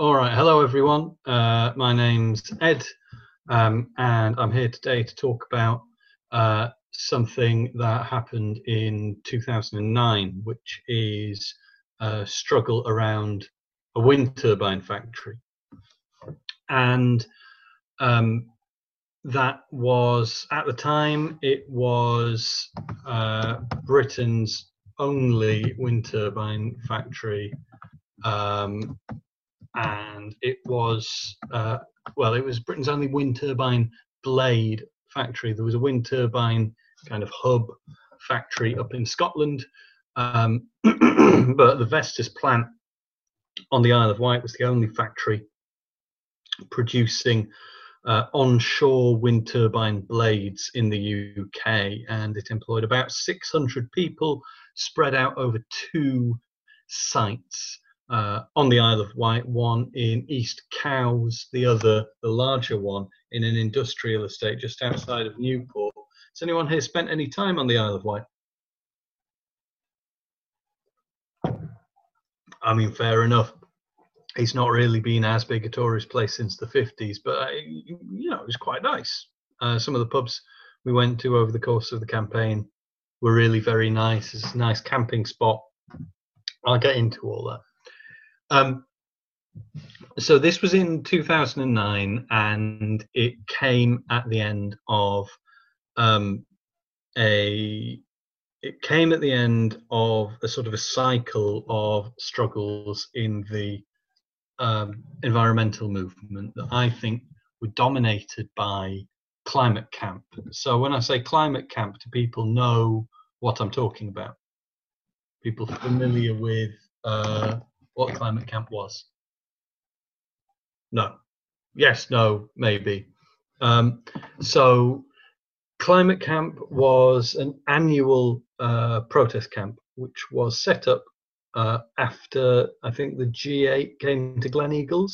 all right, hello everyone. Uh, my name's Ed, um, and I'm here today to talk about uh, something that happened in 2009, which is a struggle around a wind turbine factory. And um, that was, at the time, it was uh, Britain's only wind turbine factory um, and it was uh, well, it was Britain's only wind turbine blade factory. There was a wind turbine kind of hub factory up in Scotland, um, but the Vestas plant on the Isle of Wight was the only factory producing uh, onshore wind turbine blades in the UK, and it employed about 600 people spread out over two sites uh, on the Isle of Wight, one in East Cowes, the other, the larger one, in an industrial estate just outside of Newport. Has anyone here spent any time on the Isle of Wight? I mean, fair enough. It's not really been as big a tourist place since the 50s, but uh, you know, it was quite nice. Uh, some of the pubs we went to over the course of the campaign were really very nice. It's a nice camping spot. I'll get into all that. Um, so this was in 2009, and it came at the end of um, a. It came at the end of a sort of a cycle of struggles in the um, environmental movement that I think were dominated by climate camp. So when I say climate camp, do people know what I'm talking about? People familiar with uh, what climate camp was? No. Yes, no, maybe. Um, so, climate camp was an annual uh, protest camp which was set up uh, after I think the G8 came to Gleneagles.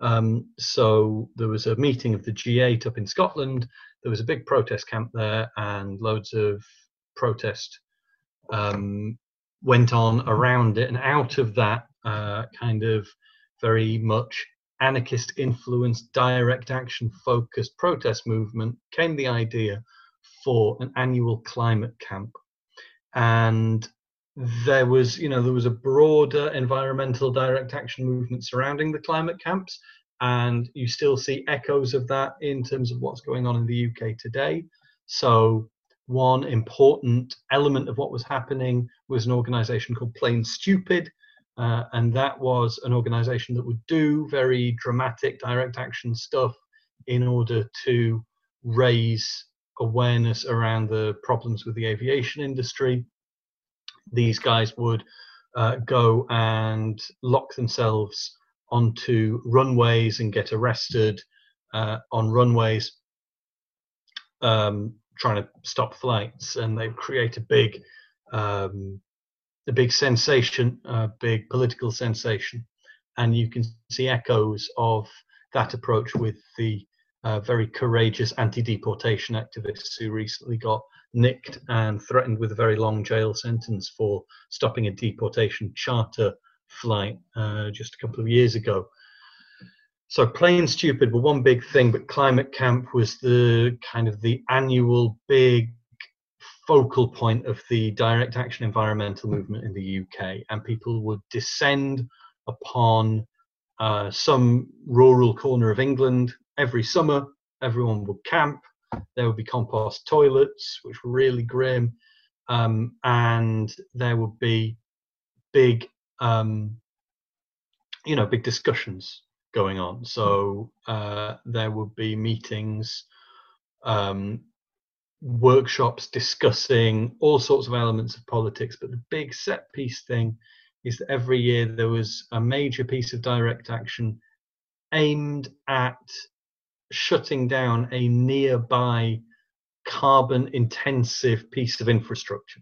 Um, so there was a meeting of the G8 up in Scotland. There was a big protest camp there, and loads of protest um, went on around it. And out of that, uh, kind of very much anarchist influenced, direct action focused protest movement came the idea for an annual climate camp. And there was, you know, there was a broader environmental direct action movement surrounding the climate camps. And you still see echoes of that in terms of what's going on in the UK today. So, one important element of what was happening was an organization called Plane Stupid, uh, and that was an organization that would do very dramatic direct action stuff in order to raise awareness around the problems with the aviation industry. These guys would uh, go and lock themselves onto runways and get arrested uh, on runways um, trying to stop flights, and they create a big um, the big sensation, a big political sensation, and you can see echoes of that approach with the uh, very courageous anti-deportation activists who recently got nicked and threatened with a very long jail sentence for stopping a deportation charter flight uh, just a couple of years ago. So plane stupid were one big thing, but climate camp was the kind of the annual big focal point of the direct action environmental movement in the UK, and people would descend upon uh, some rural corner of England every summer. Everyone would camp. There would be compost toilets, which were really grim, um, and there would be big, um, you know, big discussions going on. So uh, there would be meetings um, workshops discussing all sorts of elements of politics. But the big set piece thing is that every year there was a major piece of direct action aimed at shutting down a nearby carbon intensive piece of infrastructure.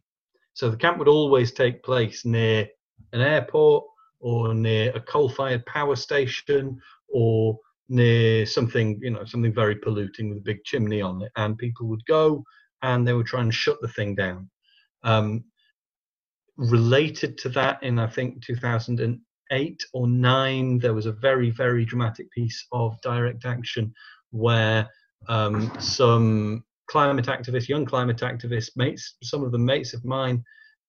So the camp would always take place near an airport or near a coal fired power station or near something, you know, something very polluting with a big chimney on it, and people would go and they would try and shut the thing down. Um, related to that, in I think 2008 or nine, there was a very, very dramatic piece of direct action where um, some climate activists, young climate activists, mates, some of the mates of mine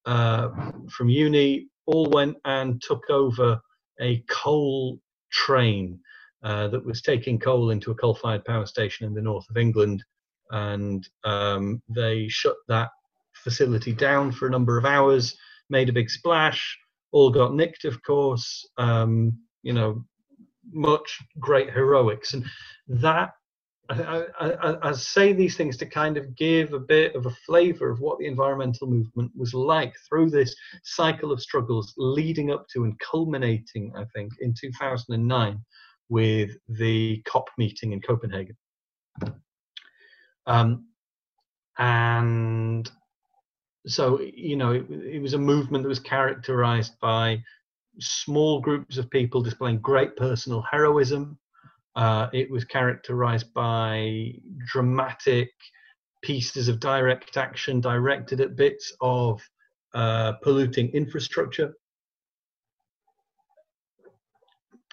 uh, from uni, all went and took over a coal train uh, that was taking coal into a coal-fired power station in the north of England, and um, they shut that facility down for a number of hours, made a big splash, all got nicked, of course. Um, you know, much great heroics, and that I, I, I, say these things to kind of give a bit of a flavor of what the environmental movement was like through this cycle of struggles leading up to and culminating, I think, in 2009 with the COP meeting in Copenhagen. Um, and so, you know, it, it was a movement that was characterized by small groups of people displaying great personal heroism uh, it was characterized by dramatic pieces of direct action directed at bits of uh, polluting infrastructure.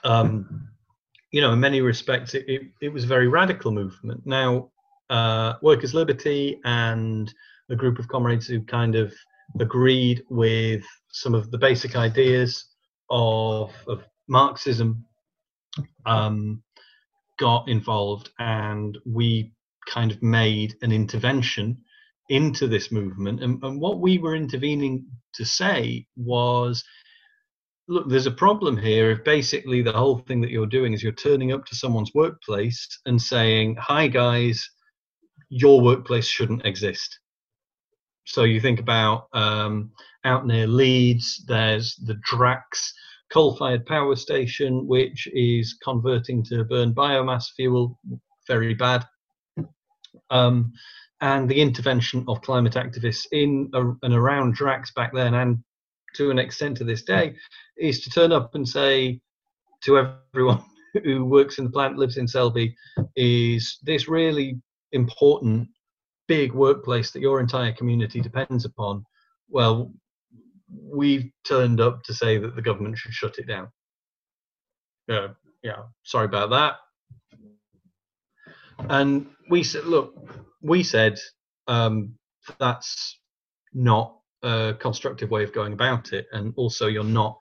Um, you know, in many respects, it, it, it, was a very radical movement. Now, uh, Workers' Liberty and a group of comrades who kind of agreed with some of the basic ideas of, of Marxism um, got involved and we kind of made an intervention into this movement. And, and what we were intervening to say was look, there's a problem here if basically the whole thing that you're doing is you're turning up to someone's workplace and saying, Hi, guys, your workplace shouldn't exist. So you think about um, out near Leeds, there's the Drax coal-fired power station, which is converting to burn biomass fuel, very bad. Um, and the intervention of climate activists in a, and around Drax back then, and to an extent to this day, is to turn up and say to everyone who works in the plant, lives in Selby, is this really important big workplace that your entire community depends upon? Well, we've turned up to say that the government should shut it down. Yeah, yeah. Sorry about that. And we said, look, we said um, that's not a constructive way of going about it, and also you're not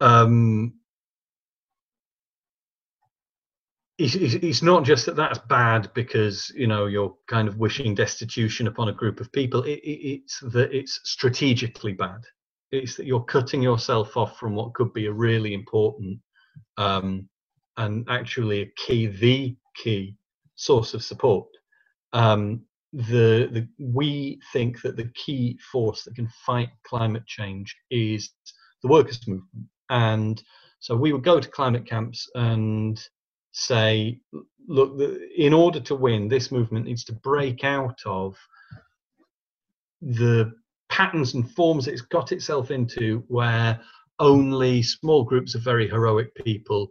um, it's, not just that that's bad because you know you're kind of wishing destitution upon a group of people. It, it, it's that it's strategically bad. It's that you're cutting yourself off from what could be a really important um, and actually a key the key source of support. Um, the, the we think that the key force that can fight climate change is the workers movement. And so we would go to climate camps and say, look, in order to win, this movement needs to break out of the patterns and forms it's got itself into where only small groups of very heroic people,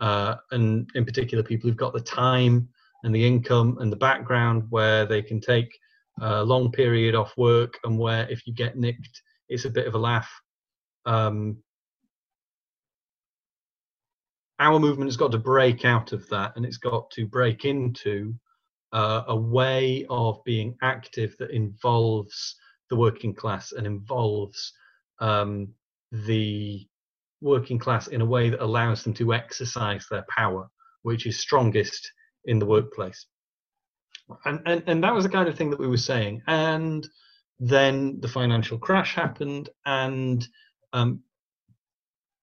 uh, and in particular people who've got the time and the income and the background where they can take a long period off work and where if you get nicked, it's a bit of a laugh. Um, our movement has got to break out of that and it's got to break into uh, a way of being active that involves the working class and involves um, the working class in a way that allows them to exercise their power, which is strongest in the workplace. And, and, and that was the kind of thing that we were saying. And then the financial crash happened, and um,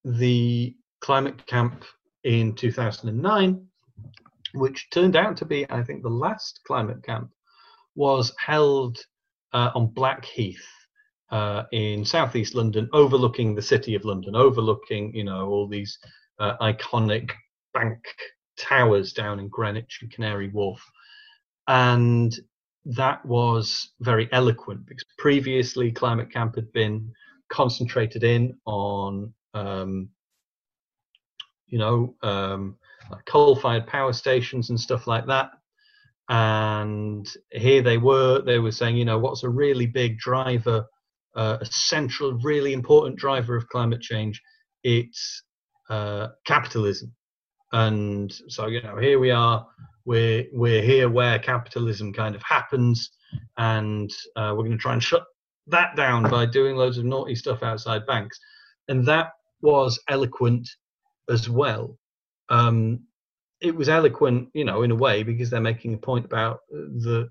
the climate camp in 2009, which turned out to be, I think, the last climate camp, was held uh, on Blackheath uh, in southeast London, overlooking the city of London, overlooking, you know, all these uh, iconic bank towers down in Greenwich and Canary Wharf. And that was very eloquent because previously Climate Camp had been concentrated in on um, you know, um, like coal-fired power stations and stuff like that. And here they were, they were saying, you know, what's a really big driver, uh, a central, really important driver of climate change it's uh, capitalism. And so, you know, here we are, we're, we're here where capitalism kind of happens, and uh, we're going to try and shut that down by doing loads of naughty stuff outside banks. And that was eloquent as well. Um, it was eloquent, you know, in a way, because they're making a point about the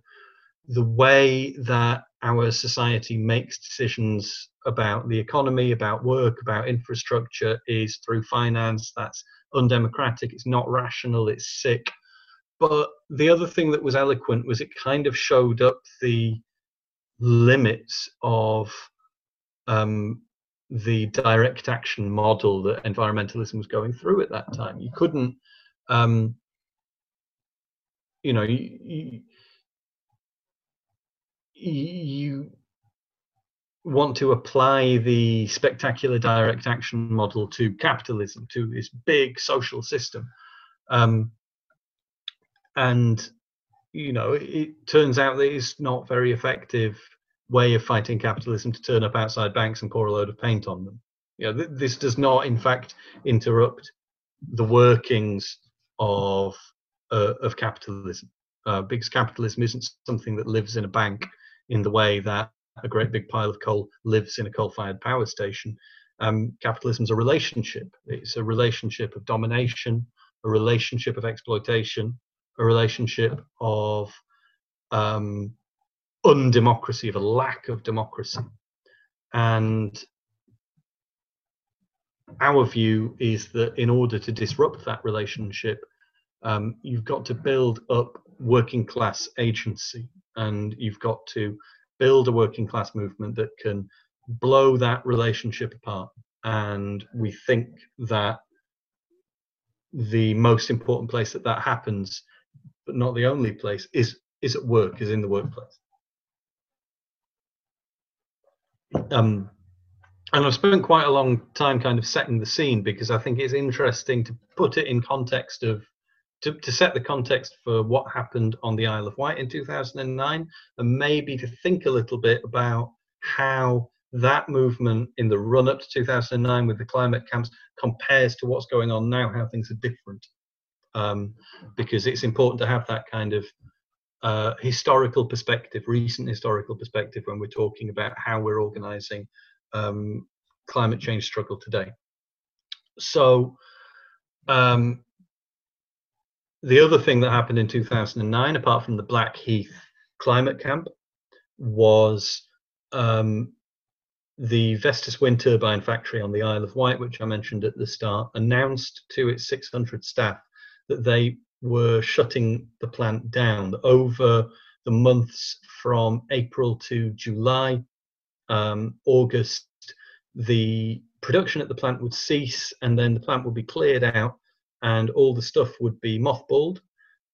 the way that our society makes decisions about the economy, about work, about infrastructure is through finance. That's undemocratic. It's not rational. It's sick. But the other thing that was eloquent was it kind of showed up the limits of um, the direct action model that environmentalism was going through at that time. You couldn't, um, you know, you, you, you want to apply the spectacular direct action model to capitalism, to this big social system. Um, and, you know, it, it turns out that it's not very effective way of fighting capitalism to turn up outside banks and pour a load of paint on them. You know, th- this does not, in fact, interrupt the workings of uh, of capitalism, uh, because capitalism isn't something that lives in a bank in the way that a great big pile of coal lives in a coal-fired power station. Um, capitalism is a relationship. It's a relationship of domination, a relationship of exploitation, a relationship of um, undemocracy, of a lack of democracy. And our view is that in order to disrupt that relationship, um, you've got to build up working class agency and you've got to build a working class movement that can blow that relationship apart. And we think that the most important place that that happens, but not the only place, is is at work, is in the workplace. Um, and I've spent quite a long time kind of setting the scene because I think it's interesting to put it in context of to, to set the context for what happened on the Isle of Wight in 2009 and maybe to think a little bit about how that movement in the run up to 2009 with the climate camps compares to what's going on now, how things are different. Um, because it's important to have that kind of uh, historical perspective, recent historical perspective, when we're talking about how we're organizing um, climate change struggle today. So, um, the other thing that happened in 2009, apart from the Blackheath climate camp, was um, the Vestas wind turbine factory on the Isle of Wight, which I mentioned at the start, announced to its 600 staff that they were shutting the plant down over the months from April to July, um, August. The production at the plant would cease, and then the plant would be cleared out, and all the stuff would be mothballed.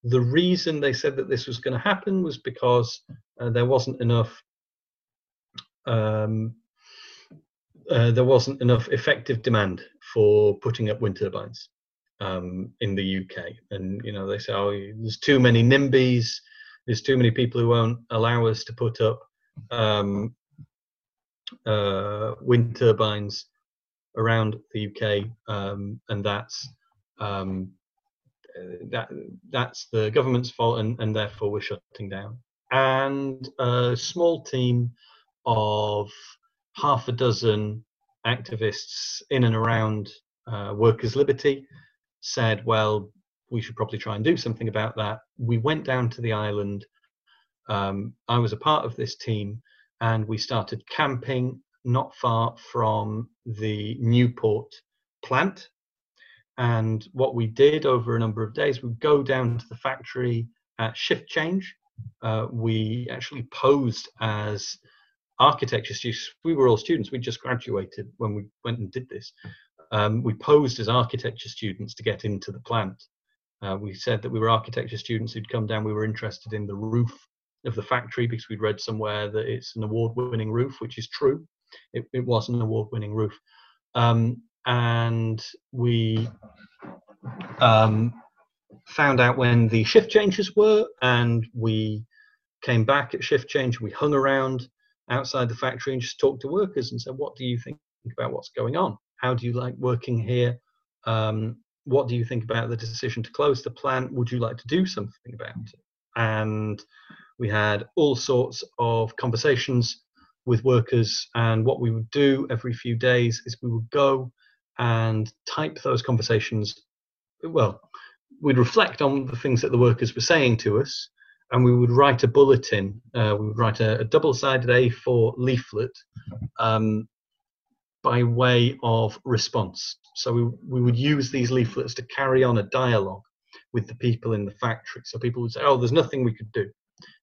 The reason they said that this was going to happen was because uh, there wasn't enough. Um, uh, there wasn't enough effective demand for putting up wind turbines um, in the UK. And you know, they say, oh, there's too many NIMBYs. There's too many people who won't allow us to put up um, uh, wind turbines around the UK, um, and that's um, that that's the government's fault, and, and therefore we're shutting down. And a small team of half a dozen activists in and around uh, workers' liberty said, well, we should probably try and do something about that. We went down to the island. Um, I was a part of this team, and we started camping not far from the Newport plant. And what we did over a number of days, we go down to the factory at shift change. Uh, we actually posed as architecture students. We were all students. We just graduated when we went and did this um, we posed as architecture students to get into the plant. Uh, we said that we were architecture students who'd come down. We were interested in the roof of the factory because we'd read somewhere that it's an award-winning roof, which is true. It, it was an award-winning roof, um, and we um, found out when the shift changes were, and we came back at shift change. We hung around outside the factory and just talked to workers and said, "What do you think about what's going on?" How do you like working here? Um, what do you think about the decision to close the plant? Would you like to do something about it? And we had all sorts of conversations with workers. And what we would do every few days is we would go and type those conversations. Well, we'd reflect on the things that the workers were saying to us, and we would write a bulletin. Uh, we would write a, a double-sided A4 leaflet um, by way of response. So we, we would use these leaflets to carry on a dialogue with the people in the factory. So people would say, "Oh, there's nothing we could do."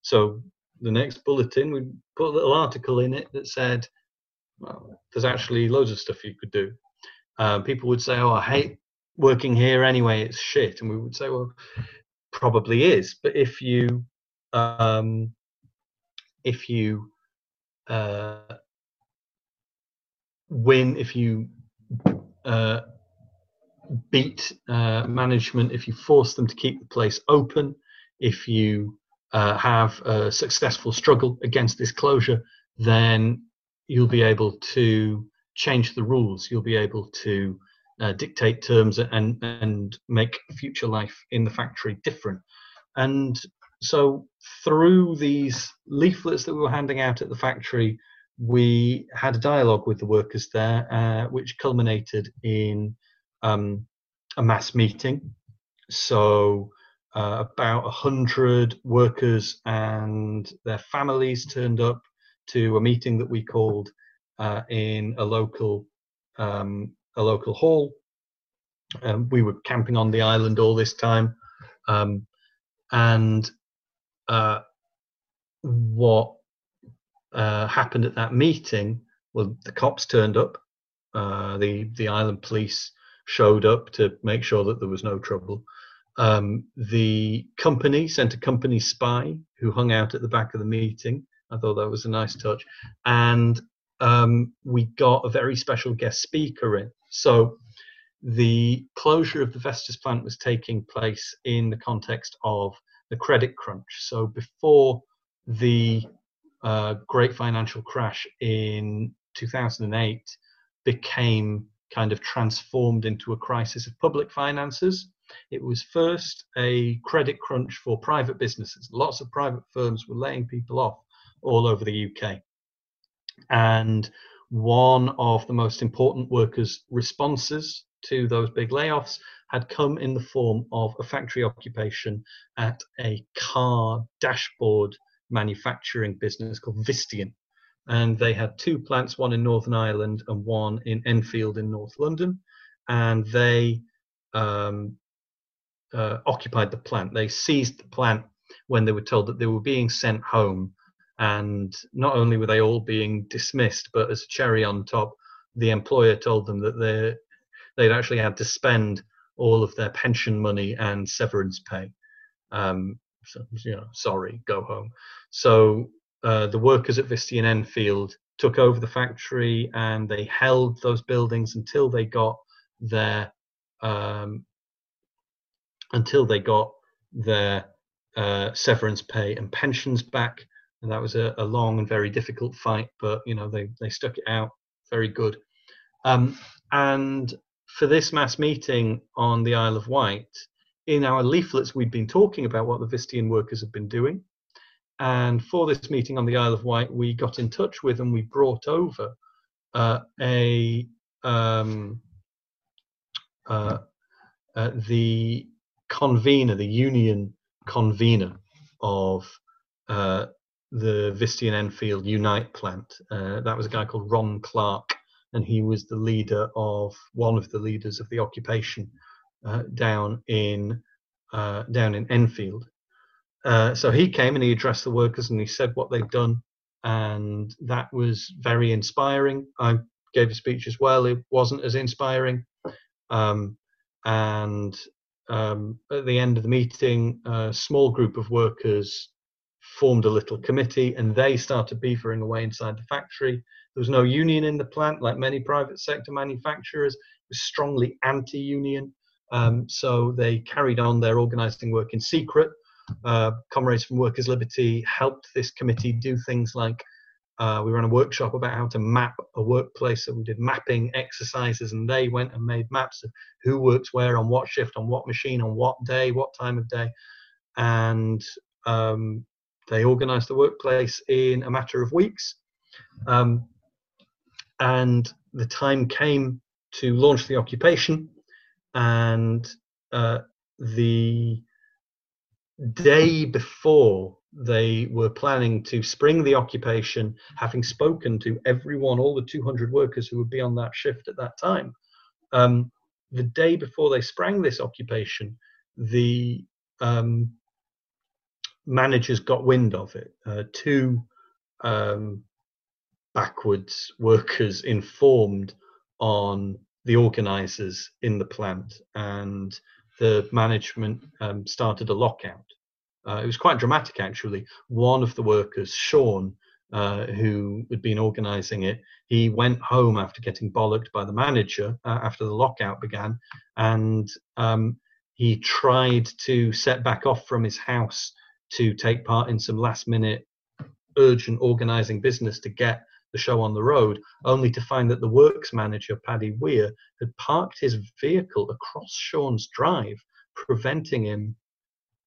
So the next bulletin, we put a little article in it that said, "Well, there's actually loads of stuff you could do." Um, people would say, "Oh, I hate working here anyway; it's shit," and we would say, "Well, probably is, but if you um, if you uh, win, if you uh, beat uh, management, if you force them to keep the place open, if you uh, have a successful struggle against this closure, then you'll be able to change the rules. You'll be able to uh, dictate terms and and make future life in the factory different. And so through these leaflets that we were handing out at the factory, we had a dialogue with the workers there, uh, which culminated in um, a mass meeting. So uh, about a hundred workers and their families turned up to a meeting that we called uh, in a local um, a local hall. Um, we were camping on the island all this time, um, and uh, what uh, happened at that meeting, well, the cops turned up. Uh, the the island police showed up to make sure that there was no trouble. Um, the company sent a company spy who hung out at the back of the meeting. I thought that was a nice touch, and um, we got a very special guest speaker in. So the closure of the Vestas plant was taking place in the context of the credit crunch. So before the uh, great financial crash in 2008 became kind of transformed into a crisis of public finances. It was first a credit crunch for private businesses. Lots of private firms were laying people off all over the UK. And one of the most important workers' responses to those big layoffs had come in the form of a factory occupation at a car dashboard manufacturing business called Visteon. And they had two plants, one in Northern Ireland and one in Enfield in North London. And they um, uh, occupied the plant. They seized the plant when they were told that they were being sent home. And not only were they all being dismissed, but as a cherry on top, the employer told them that they they'd actually had to spend all of their pension money and severance pay. Um, so, you know, sorry, go home. So uh, the workers at Visteon Enfield took over the factory and they held those buildings until they got their um, until they got their uh, severance pay and pensions back. And that was a, a, long and very difficult fight, but you know they they stuck it out. Very good. Um, and for this mass meeting on the Isle of Wight, in our leaflets, we'd been talking about what the Visteon workers have been doing. And for this meeting on the Isle of Wight, we got in touch with and we brought over uh, a um, uh, uh, the convener, the union convener of uh, the Visteon Enfield Unite plant. Uh, that was a guy called Ron Clark, and he was the leader of one of the leaders of the occupation uh, down in uh, down in Enfield. Uh, so he came and he addressed the workers and he said what they'd done, and that was very inspiring. I gave a speech as well. It wasn't as inspiring, um, and um, at the end of the meeting, a small group of workers formed a little committee and they started beavering away inside the factory. There was no union in the plant, like many private sector manufacturers. It was strongly anti-union. Um, so they carried on their organising work in secret. Uh, Comrades from Workers' Liberty helped this committee do things like Uh, we ran a workshop about how to map a workplace. So we did mapping exercises, and they went and made maps of who works where, on what shift, on what machine, on what day, what time of day. And um, they organized the workplace in a matter of weeks. Um, and the time came to launch the occupation, and uh, the day before they were planning to spring the occupation, having spoken to everyone, all the 200 workers who would be on that shift at that time. Um, the day before they sprang this occupation, the um, managers got wind of it. Uh, two um, backwards workers informed on the organizers in the plant, and the management um, started a lockout. Uh, it was quite dramatic, actually. One of the workers, Sean, uh, who had been organizing it, he went home after getting bollocked by the manager uh, after the lockout began, and um, he tried to set back off from his house to take part in some last minute urgent organizing business to get the show on the road, only to find that the works manager, Paddy Weir, had parked his vehicle across Sean's drive, preventing him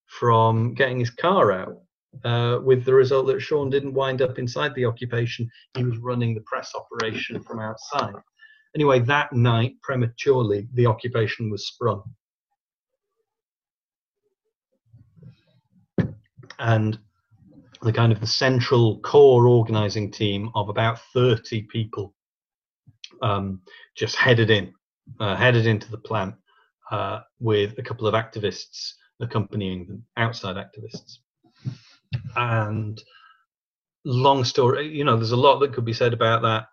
from getting his car out. Uh, with the result that Sean didn't wind up inside the occupation, he was running the press operation from outside. Anyway, that night, prematurely, the occupation was sprung. And the kind of the central core organizing team of about 30 people um, just headed in, uh, headed into the plant uh, with a couple of activists accompanying them, outside activists. And long story, you know, there's a lot that could be said about that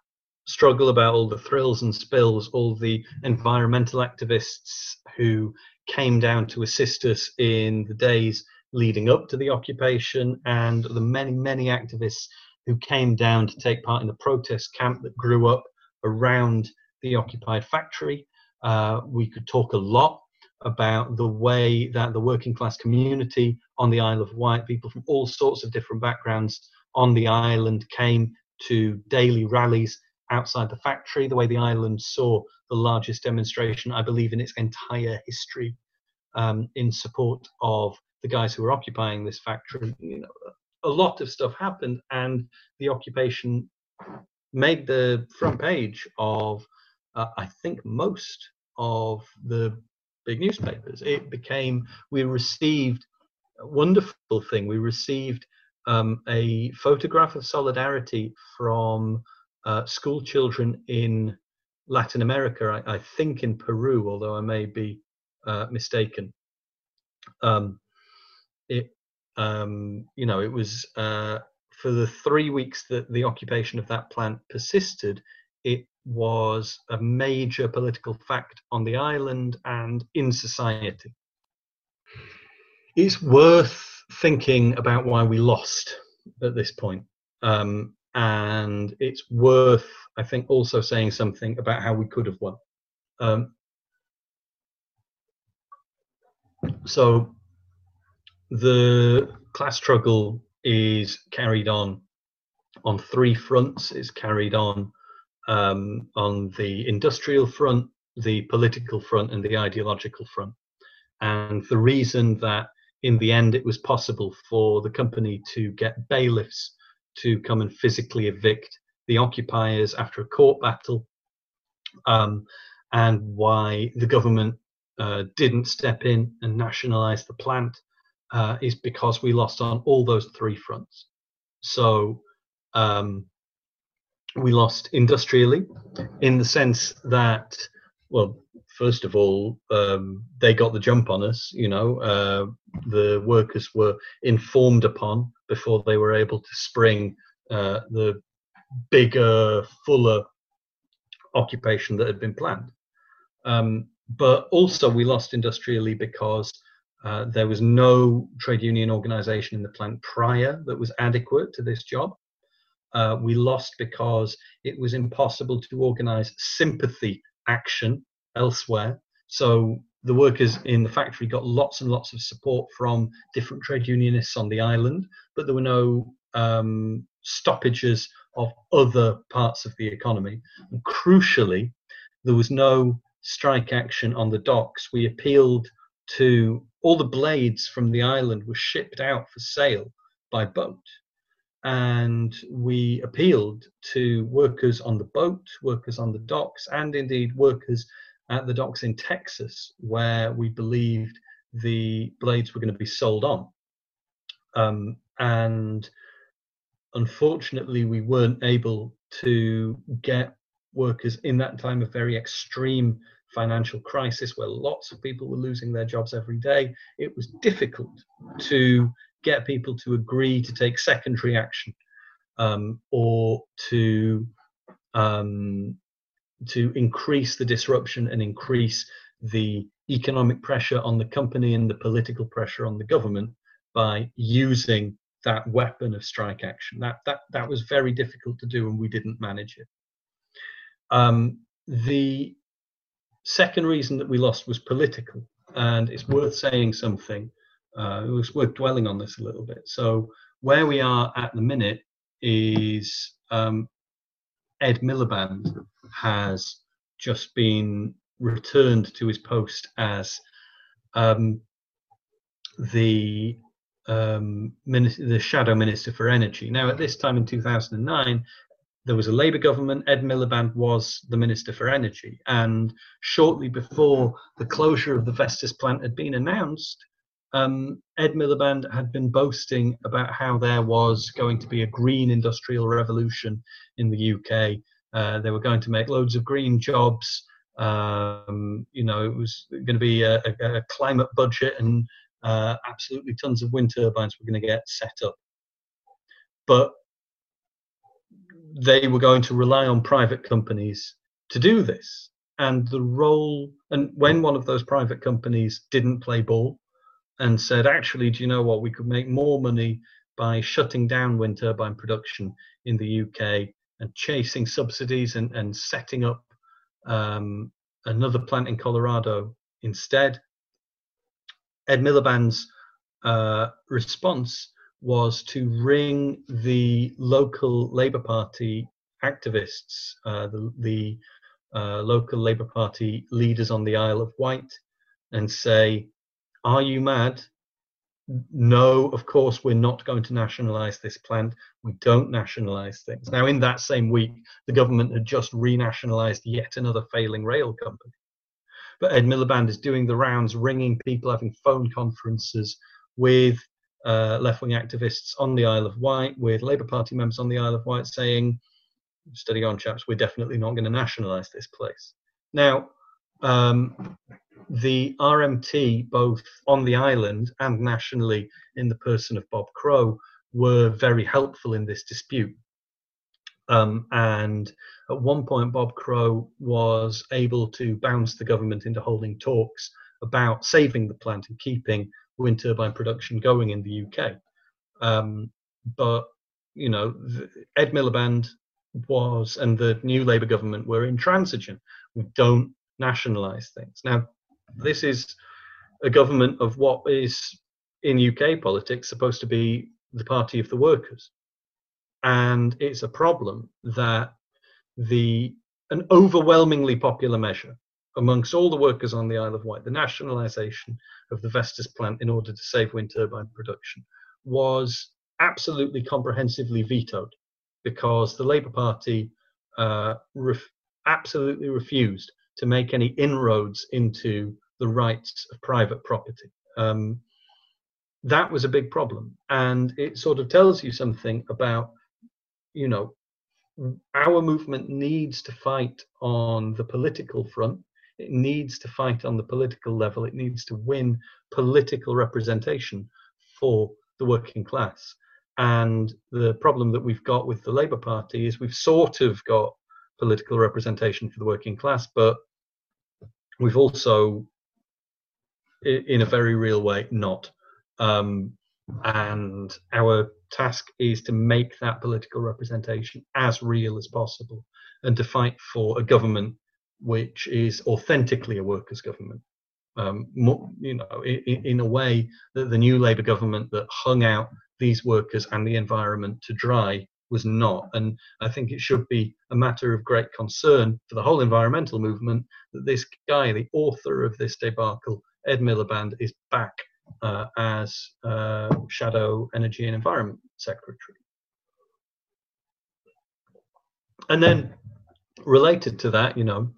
struggle, about all the thrills and spills, all the environmental activists who came down to assist us in the days leading up to the occupation, and the many, many activists who came down to take part in the protest camp that grew up around the occupied factory. Uh, we could talk a lot about the way that the working class community on the Isle of Wight, people from all sorts of different backgrounds on the island, came to daily rallies outside the factory, the way the island saw the largest demonstration, I believe, in its entire history um, in support of the guys who were occupying this factory. You know, a lot of stuff happened, and the occupation made the front page of, uh, I think, most of the big newspapers. It became, we received a wonderful thing. We received um, a photograph of solidarity from uh, school children in Latin America, I, I, think in Peru, although I may be uh, mistaken. Um, um, you know, it was uh, for the three weeks that the occupation of that plant persisted, it was a major political fact on the island and in society. It's worth thinking about why we lost at this point. Um, and it's worth, I think, also saying something about how we could have won. Um, so the class struggle is carried on on three fronts. It's carried on um, on the industrial front, the political front, and the ideological front. And the reason that in the end it was possible for the company to get bailiffs to come and physically evict the occupiers after a court battle, um, and why the government uh, didn't step in and nationalize the plant uh, is because we lost on all those three fronts. So um, we lost industrially in the sense that, well, first of all, um, they got the jump on us. You know, uh, the workers were informed upon before they were able to spring uh, the bigger, fuller occupation that had been planned. Um, but also, we lost industrially because uh, there was no trade union organization in the plant prior that was adequate to this job. Uh, we lost because it was impossible to organize sympathy action elsewhere. So the workers in the factory got lots and lots of support from different trade unionists on the island, but there were no um, stoppages of other parts of the economy. And crucially, there was no strike action on the docks. We appealed to all the blades from the island were shipped out for sale by boat. And we appealed to workers on the boat, workers on the docks, and indeed workers at the docks in Texas, where we believed the blades were going to be sold on. Um, and unfortunately, we weren't able to get workers in that time of very extreme financial crisis where lots of people were losing their jobs every day. It was difficult to get people to agree to take secondary action um, or to um, to increase the disruption and increase the economic pressure on the company and the political pressure on the government by using that weapon of strike action. That that that was very difficult to do, and we didn't manage it. Um, the second reason that we lost was political, and it's worth saying something. Uh, it was worth dwelling on this a little bit. So where we are at the minute is um, Ed Miliband has just been returned to his post as um, the um, minister, the shadow minister for energy. Now, at this time in 2009, there was a Labour government. Ed Miliband was the minister for energy, and shortly before the closure of the Vestas plant had been announced, um, Ed Miliband had been boasting about how there was going to be a green industrial revolution in the UK. Uh, they were going to make loads of green jobs. Um, you know, it was going to be a, a, a climate budget and uh, absolutely tons of wind turbines were going to get set up. But they were going to rely on private companies to do this. And the role, and when one of those private companies didn't play ball and said, actually, do you know what? We could make more money by shutting down wind turbine production in the UK and chasing subsidies and, and setting up um, another plant in Colorado instead. Ed Miliband's uh, response was to ring the local Labour Party activists, uh, the, the uh, local Labour Party leaders on the Isle of Wight, and say, Are you mad? No, of course, we're not going to nationalise this plant. We don't nationalise things. Now, in that same week, the government had just renationalised yet another failing rail company. But Ed Miliband is doing the rounds, ringing people, having phone conferences with uh, left wing activists on the Isle of Wight, with Labour Party members on the Isle of Wight saying, steady on, chaps, we're definitely not going to nationalise this place. Now, um, the RMT, both on the island and nationally, in the person of Bob Crow, were very helpful in this dispute. Um, and at one point, Bob Crow was able to bounce the government into holding talks about saving the plant and keeping wind turbine production going in the UK. Um, but you know, Ed Miliband was and the new Labour government were intransigent. We don't nationalise things. Now, this is a government of what is in UK politics supposed to be the party of the workers, and it's a problem that the an overwhelmingly popular measure amongst all the workers on the Isle of Wight, the nationalisation of the Vestas plant in order to save wind turbine production was absolutely comprehensively vetoed because the Labour Party uh, ref- absolutely refused to make any inroads into the rights of private property. Um, that was a big problem, and it sort of tells you something about, you know, our movement needs to fight on the political front it needs to fight on the political level. It needs to win political representation for the working class. And the problem that we've got with the Labour Party is we've sort of got political representation for the working class, but we've also, in a very real way, not. Um, and our task is to make that political representation as real as possible and to fight for a government which is authentically a workers' government. Um, more, you know, in, in, a way that the new Labour government that hung out these workers and the environment to dry was not. And I think it should be a matter of great concern for the whole environmental movement that this guy, the author of this debacle, Ed Miliband, is back uh, as uh, Shadow Energy and Environment Secretary. And then related to that, you know,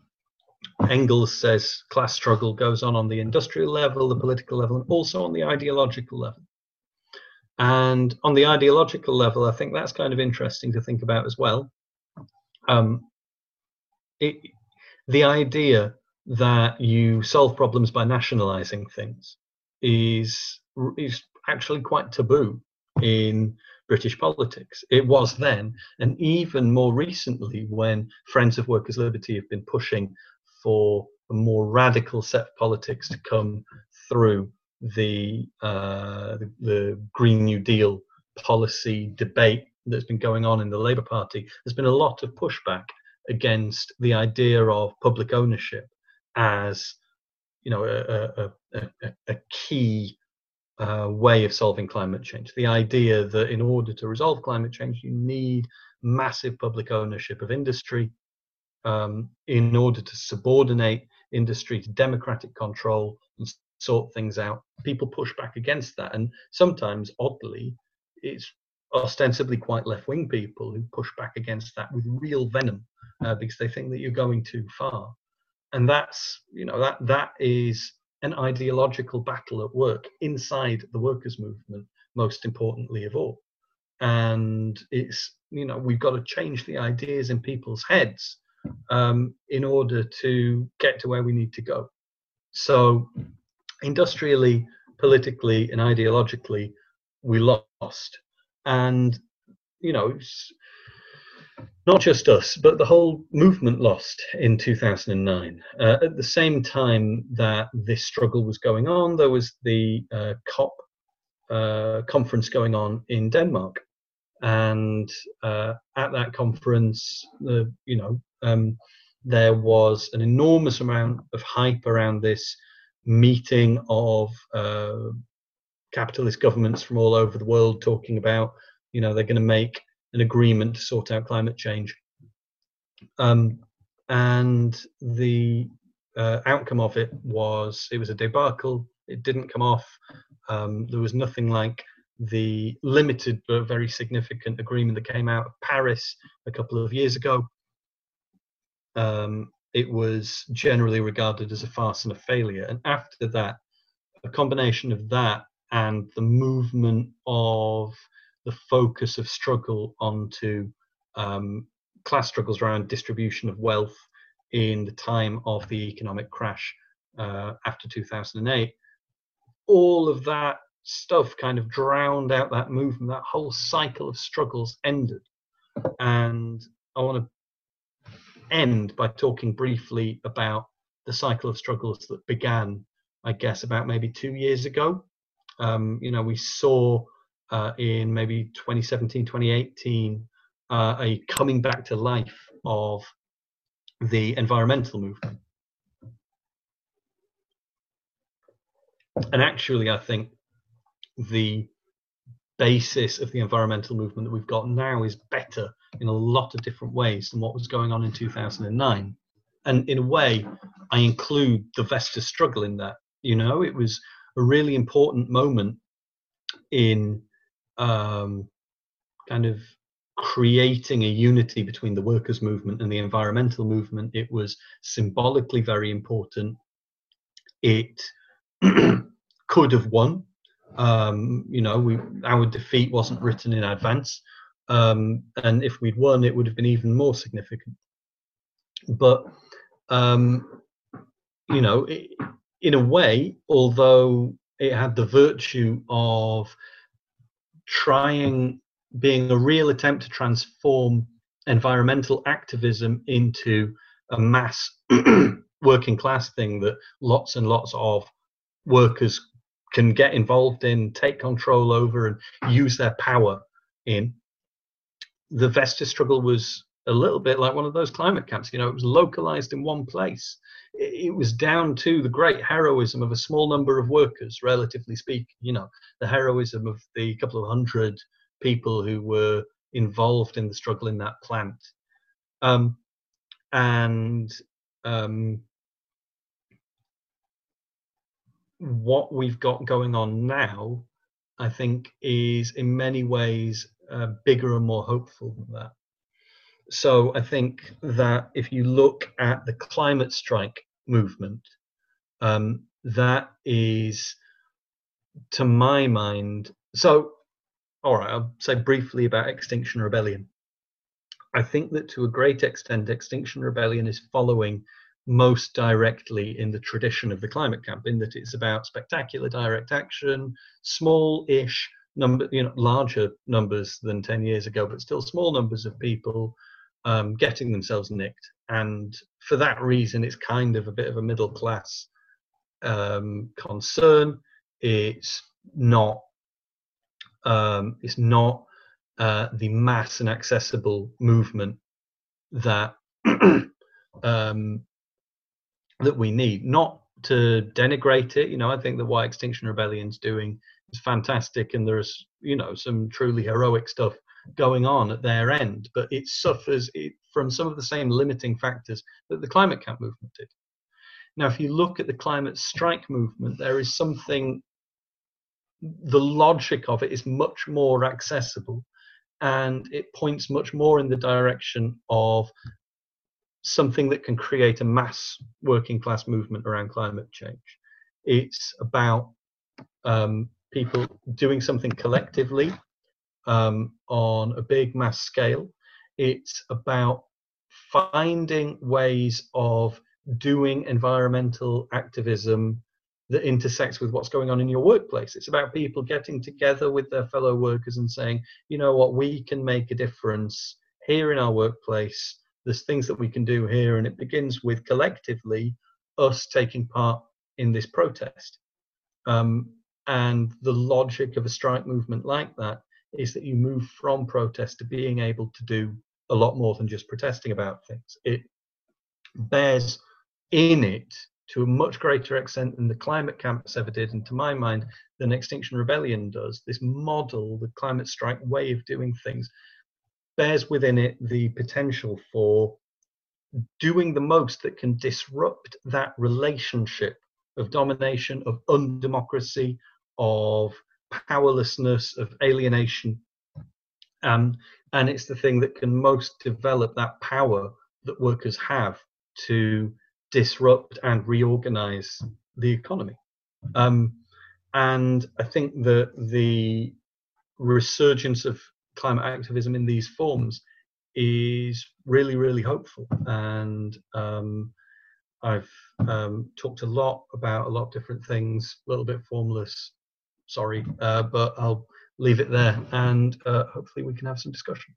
Engels says class struggle goes on on the industrial level, the political level, and also on the ideological level. And on the ideological level, I think that's kind of interesting to think about as well. Um, it, the idea that you solve problems by nationalizing things is is actually quite taboo in British politics. It was then, and even more recently, when Friends of Workers' Liberty have been pushing for a more radical set of politics to come through the, uh, the, the Green New Deal policy debate that's been going on in the Labour Party, there's been a lot of pushback against the idea of public ownership as you know a, a, a, a key uh, way of solving climate change. The idea that in order to resolve climate change, you need massive public ownership of industry um, in order to subordinate industry to democratic control and sort things out. People push back against that, and sometimes, oddly, it's ostensibly quite left-wing people who push back against that with real venom uh, because they think that you're going too far. And that's, you know, that that is an ideological battle at work inside the workers' movement, most importantly of all. And it's, you know, we've got to change the ideas in people's heads um, in order to get to where we need to go. So industrially, politically, and ideologically, we lost. And you know, not just us, but the whole movement lost in 2009. Uh, at the same time that this struggle was going on, there was the uh, COP uh, conference going on in Denmark, and uh, at that conference, you know, um, there was an enormous amount of hype around this meeting of uh, capitalist governments from all over the world talking about, you know, they're going to make an agreement to sort out climate change. Um, and the uh, outcome of it was it was a debacle. It didn't come off. Um, there was nothing like the limited but very significant agreement that came out of Paris a couple of years ago. Um, it was generally regarded as a farce and a failure. And after that, a combination of that and the movement of the focus of struggle onto um, class struggles around distribution of wealth in the time of the economic crash uh, after 2008, all of that stuff kind of drowned out that movement. That whole cycle of struggles ended. And I want to end by talking briefly about the cycle of struggles that began, I guess, about maybe two years ago. Um, you know, we saw uh, in maybe 2017, 2018, uh, a coming back to life of the environmental movement. And actually, I think the basis of the environmental movement that we've got now is better in a lot of different ways than what was going on in 2009. And in a way, I include the Vestas struggle in that. You know, it was a really important moment in um, kind of creating a unity between the workers' movement and the environmental movement. It was symbolically very important. It could have won. Um, you know, we, our defeat wasn't written in advance. Um, and if we'd won, it would have been even more significant. But, um, you know, it, in a way, although it had the virtue of trying, being a real attempt to transform environmental activism into a mass working class thing that lots and lots of workers can get involved in, take control over, and use their power in the Vestas struggle was a little bit like one of those climate camps. You know, it was localized in one place. It was down to the great heroism of a small number of workers, relatively speaking. You know, the heroism of the couple of hundred people who were involved in the struggle in that plant. Um, and um, what we've got going on now, I think, is in many ways uh, bigger and more hopeful than that. So I think that if you look at the climate strike movement, um, that is, to my mind, so all right, I'll say briefly about Extinction Rebellion. I think that to a great extent, Extinction Rebellion is following most directly in the tradition of the climate camp, in that it's about spectacular direct action, small-ish number, you know, larger numbers than 10 years ago, but still small numbers of people um, getting themselves nicked. And for that reason, it's kind of a bit of a middle class um, concern. It's not. Um, it's not uh, the mass and accessible movement that um, that we need. Not to denigrate it, you know. I think that what Extinction Rebellion's doing is fantastic, and there's you know some truly heroic stuff going on at their end, but it suffers from some of the same limiting factors that the climate camp movement did. Now, if you look at the climate strike movement, there is something, the logic of it is much more accessible and it points much more in the direction of something that can create a mass working class movement around climate change. It's about um, people doing something collectively um, on a big mass scale. It's about finding ways of doing environmental activism that intersects with what's going on in your workplace. It's about people getting together with their fellow workers and saying, you know what, we can make a difference here in our workplace. There's things that we can do here. And it begins with collectively us taking part in this protest. Um, and the logic of a strike movement like that is that you move from protest to being able to do a lot more than just protesting about things. It bears in it to a much greater extent than the climate camps ever did, and to my mind, than Extinction Rebellion does. This model, the climate strike way of doing things, bears within it the potential for doing the most that can disrupt that relationship of domination, of undemocracy, of powerlessness, of alienation. Um, and it's the thing that can most develop that power that workers have to disrupt and reorganize the economy. Um, and I think that the resurgence of climate activism in these forms is really, really hopeful. And um, I've um, talked a lot about a lot of different things, a little bit formless, sorry, uh, but I'll leave it there and uh, hopefully we can have some discussion.